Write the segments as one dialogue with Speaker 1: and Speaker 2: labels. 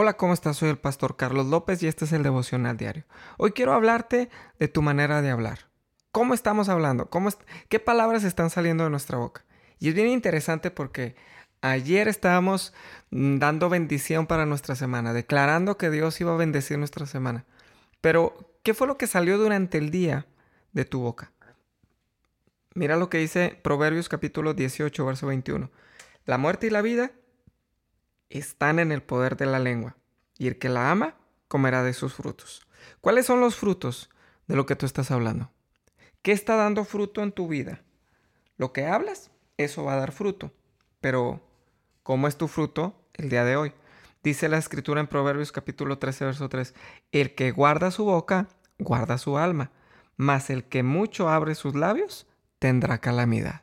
Speaker 1: Hola, ¿cómo estás? Soy el pastor Carlos López y este es el devocional diario. Hoy quiero hablarte de tu manera de hablar. ¿Cómo estamos hablando? ¿Cómo ¿Qué palabras están saliendo de nuestra boca? Y es bien interesante porque ayer estábamos mm, dando bendición para nuestra semana, declarando que Dios iba a bendecir nuestra semana. Pero, ¿qué fue lo que salió durante el día de tu boca? Mira lo que dice Proverbios capítulo 18, verso 21. La muerte y la vida están en el poder de la lengua, y el que la ama comerá de sus frutos. ¿Cuáles son los frutos de lo que tú estás hablando? ¿Qué está dando fruto en tu vida? Lo que hablas, eso va a dar fruto. Pero, ¿cómo es tu fruto el día de hoy? Dice la escritura en Proverbios capítulo 13, verso 3, el que guarda su boca, guarda su alma, mas el que mucho abre sus labios, tendrá calamidad.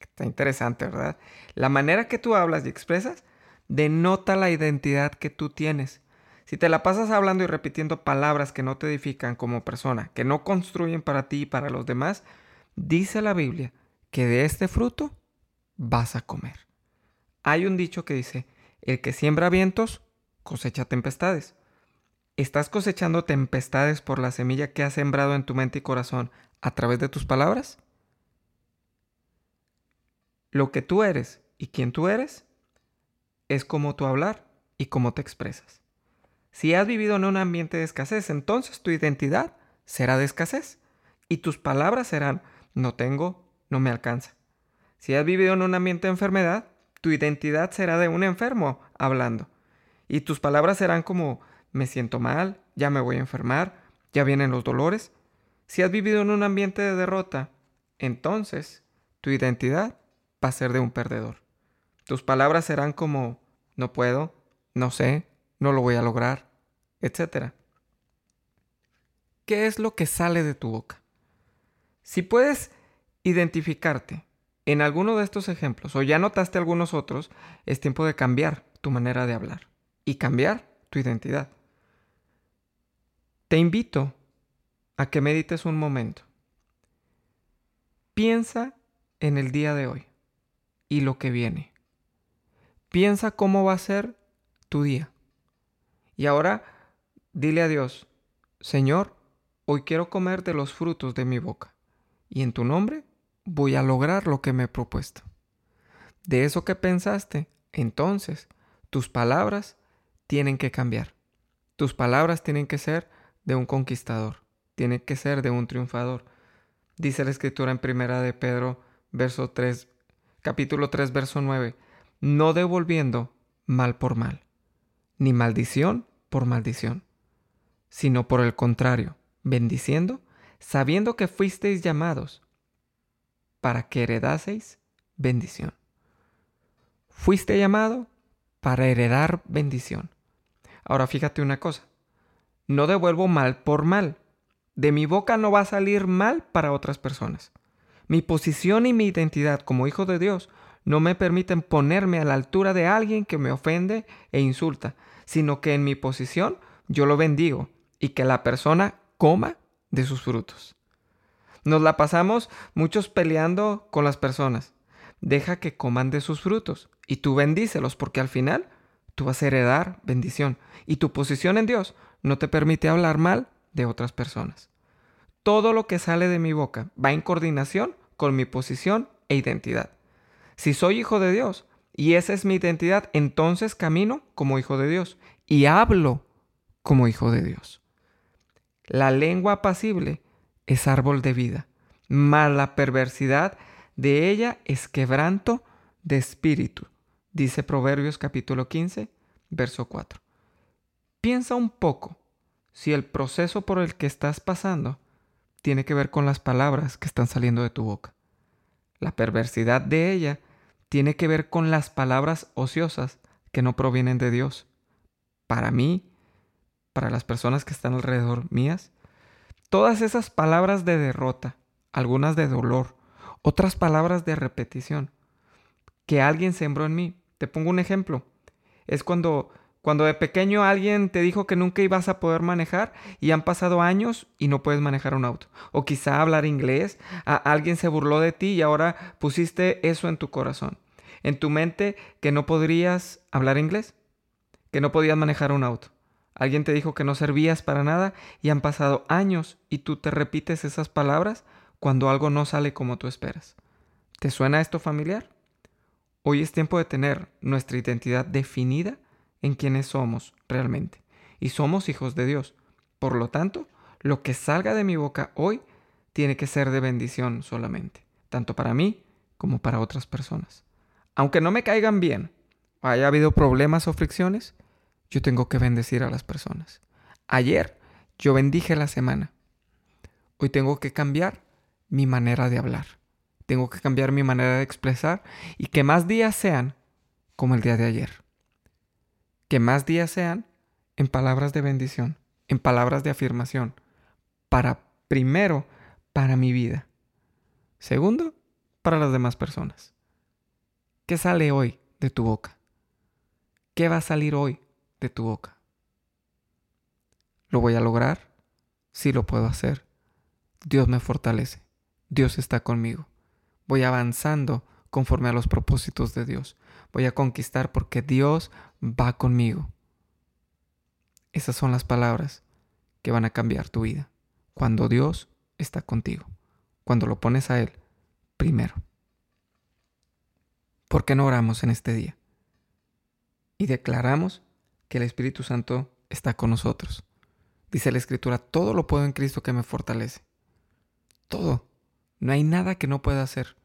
Speaker 1: Está interesante, ¿verdad? La manera que tú hablas y expresas denota la identidad que tú tienes. Si te la pasas hablando y repitiendo palabras que no te edifican como persona, que no construyen para ti y para los demás, dice la Biblia que de este fruto vas a comer. Hay un dicho que dice, el que siembra vientos, cosecha tempestades. ¿Estás cosechando tempestades por la semilla que has sembrado en tu mente y corazón a través de tus palabras? Lo que tú eres y quién tú eres es como tú hablar y cómo te expresas. Si has vivido en un ambiente de escasez, entonces tu identidad será de escasez y tus palabras serán no tengo, no me alcanza. Si has vivido en un ambiente de enfermedad, tu identidad será de un enfermo hablando. Y tus palabras serán como me siento mal, ya me voy a enfermar, ya vienen los dolores. Si has vivido en un ambiente de derrota, entonces tu identidad va a ser de un perdedor. Tus palabras serán como no puedo, no sé, no lo voy a lograr, etc. ¿Qué es lo que sale de tu boca? Si puedes identificarte en alguno de estos ejemplos o ya notaste algunos otros, es tiempo de cambiar tu manera de hablar y cambiar tu identidad. Te invito a que medites un momento. Piensa en el día de hoy y lo que viene. Piensa cómo va a ser tu día. Y ahora dile a Dios, Señor, hoy quiero comer de los frutos de mi boca. Y en tu nombre voy a lograr lo que me he propuesto. De eso que pensaste, entonces tus palabras tienen que cambiar. Tus palabras tienen que ser de un conquistador, tienen que ser de un triunfador. Dice la escritura en primera de Pedro, verso 3, capítulo 3, verso 9, no devolviendo mal por mal, ni maldición por maldición, sino por el contrario, bendiciendo, sabiendo que fuisteis llamados para que heredaseis bendición. Fuiste llamado para heredar bendición. Ahora fíjate una cosa, no devuelvo mal por mal. De mi boca no va a salir mal para otras personas. Mi posición y mi identidad como hijo de Dios no me permiten ponerme a la altura de alguien que me ofende e insulta, sino que en mi posición yo lo bendigo y que la persona coma de sus frutos. Nos la pasamos muchos peleando con las personas. Deja que coman de sus frutos y tú bendícelos porque al final tú vas a heredar bendición y tu posición en Dios no te permite hablar mal de otras personas. Todo lo que sale de mi boca va en coordinación con mi posición e identidad. Si soy hijo de Dios y esa es mi identidad, entonces camino como hijo de Dios y hablo como hijo de Dios. La lengua apacible es árbol de vida, mas la perversidad de ella es quebranto de espíritu, dice Proverbios capítulo 15, verso 4. Piensa un poco si el proceso por el que estás pasando tiene que ver con las palabras que están saliendo de tu boca. La perversidad de ella tiene que ver con las palabras ociosas que no provienen de Dios. Para mí, para las personas que están alrededor mías, todas esas palabras de derrota, algunas de dolor, otras palabras de repetición, que alguien sembró en mí. Te pongo un ejemplo. Es cuando cuando de pequeño alguien te dijo que nunca ibas a poder manejar y han pasado años y no puedes manejar un auto. O quizá hablar inglés, alguien se burló de ti y ahora pusiste eso en tu corazón. En tu mente que no podrías hablar inglés. que no podías manejar un auto. Alguien te dijo que no servías para nada y han pasado años y tú te repites esas palabras cuando algo no sale como tú esperas. ¿Te suena esto familiar? Hoy es tiempo de tener nuestra identidad definida en quienes somos realmente. Y somos hijos de Dios. Por lo tanto, lo que salga de mi boca hoy tiene que ser de bendición solamente, tanto para mí como para otras personas. Aunque no me caigan bien, haya habido problemas o fricciones, yo tengo que bendecir a las personas. Ayer yo bendije la semana. Hoy tengo que cambiar mi manera de hablar. Tengo que cambiar mi manera de expresar y que más días sean como el día de ayer. Que más días sean en palabras de bendición, en palabras de afirmación, para primero, para mi vida. Segundo, para las demás personas. ¿Qué sale hoy de tu boca? ¿Qué va a salir hoy de tu boca? ¿Lo voy a lograr? Sí lo puedo hacer. Dios me fortalece. Dios está conmigo. Voy avanzando conforme a los propósitos de Dios. Voy a conquistar porque Dios va conmigo. Esas son las palabras que van a cambiar tu vida. Cuando Dios está contigo. Cuando lo pones a Él primero. ¿Por qué no oramos en este día? Y declaramos que el Espíritu Santo está con nosotros. Dice la Escritura, todo lo puedo en Cristo que me fortalece. Todo. No hay nada que no pueda hacer.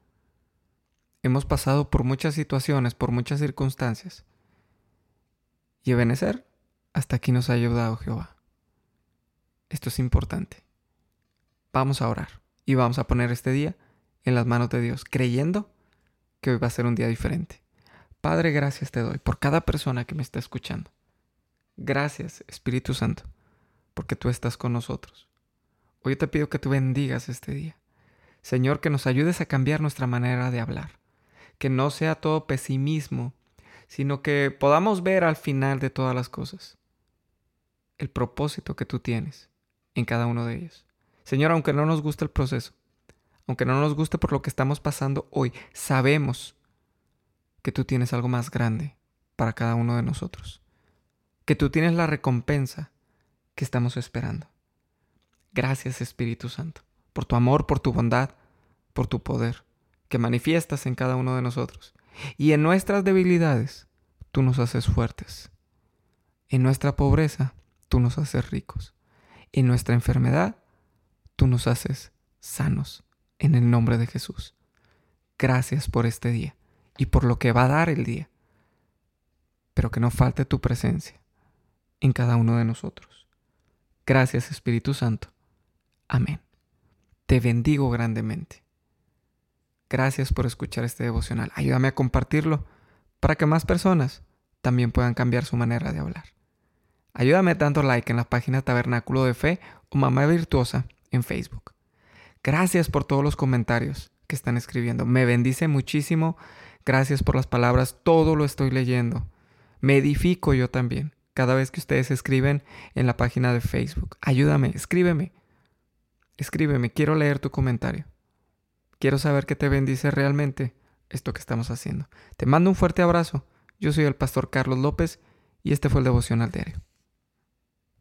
Speaker 1: Hemos pasado por muchas situaciones, por muchas circunstancias. Y Ebenezer, hasta aquí nos ha ayudado Jehová. Esto es importante. Vamos a orar y vamos a poner este día en las manos de Dios, creyendo que hoy va a ser un día diferente. Padre, gracias te doy por cada persona que me está escuchando. Gracias, Espíritu Santo, porque tú estás con nosotros. Hoy te pido que tú bendigas este día. Señor, que nos ayudes a cambiar nuestra manera de hablar que no sea todo pesimismo, sino que podamos ver al final de todas las cosas el propósito que tú tienes en cada uno de ellos. Señor, aunque no nos guste el proceso, aunque no nos guste por lo que estamos pasando hoy, sabemos que tú tienes algo más grande para cada uno de nosotros, que tú tienes la recompensa que estamos esperando. Gracias Espíritu Santo, por tu amor, por tu bondad, por tu poder que manifiestas en cada uno de nosotros. Y en nuestras debilidades, tú nos haces fuertes. En nuestra pobreza, tú nos haces ricos. En nuestra enfermedad, tú nos haces sanos. En el nombre de Jesús. Gracias por este día y por lo que va a dar el día. Pero que no falte tu presencia en cada uno de nosotros. Gracias Espíritu Santo. Amén. Te bendigo grandemente. Gracias por escuchar este devocional. Ayúdame a compartirlo para que más personas también puedan cambiar su manera de hablar. Ayúdame dando like en la página Tabernáculo de Fe o Mamá Virtuosa en Facebook. Gracias por todos los comentarios que están escribiendo. Me bendice muchísimo. Gracias por las palabras. Todo lo estoy leyendo. Me edifico yo también cada vez que ustedes escriben en la página de Facebook. Ayúdame, escríbeme. Escríbeme, quiero leer tu comentario. Quiero saber qué te bendice realmente esto que estamos haciendo. Te mando un fuerte abrazo. Yo soy el pastor Carlos López y este fue el devocional diario.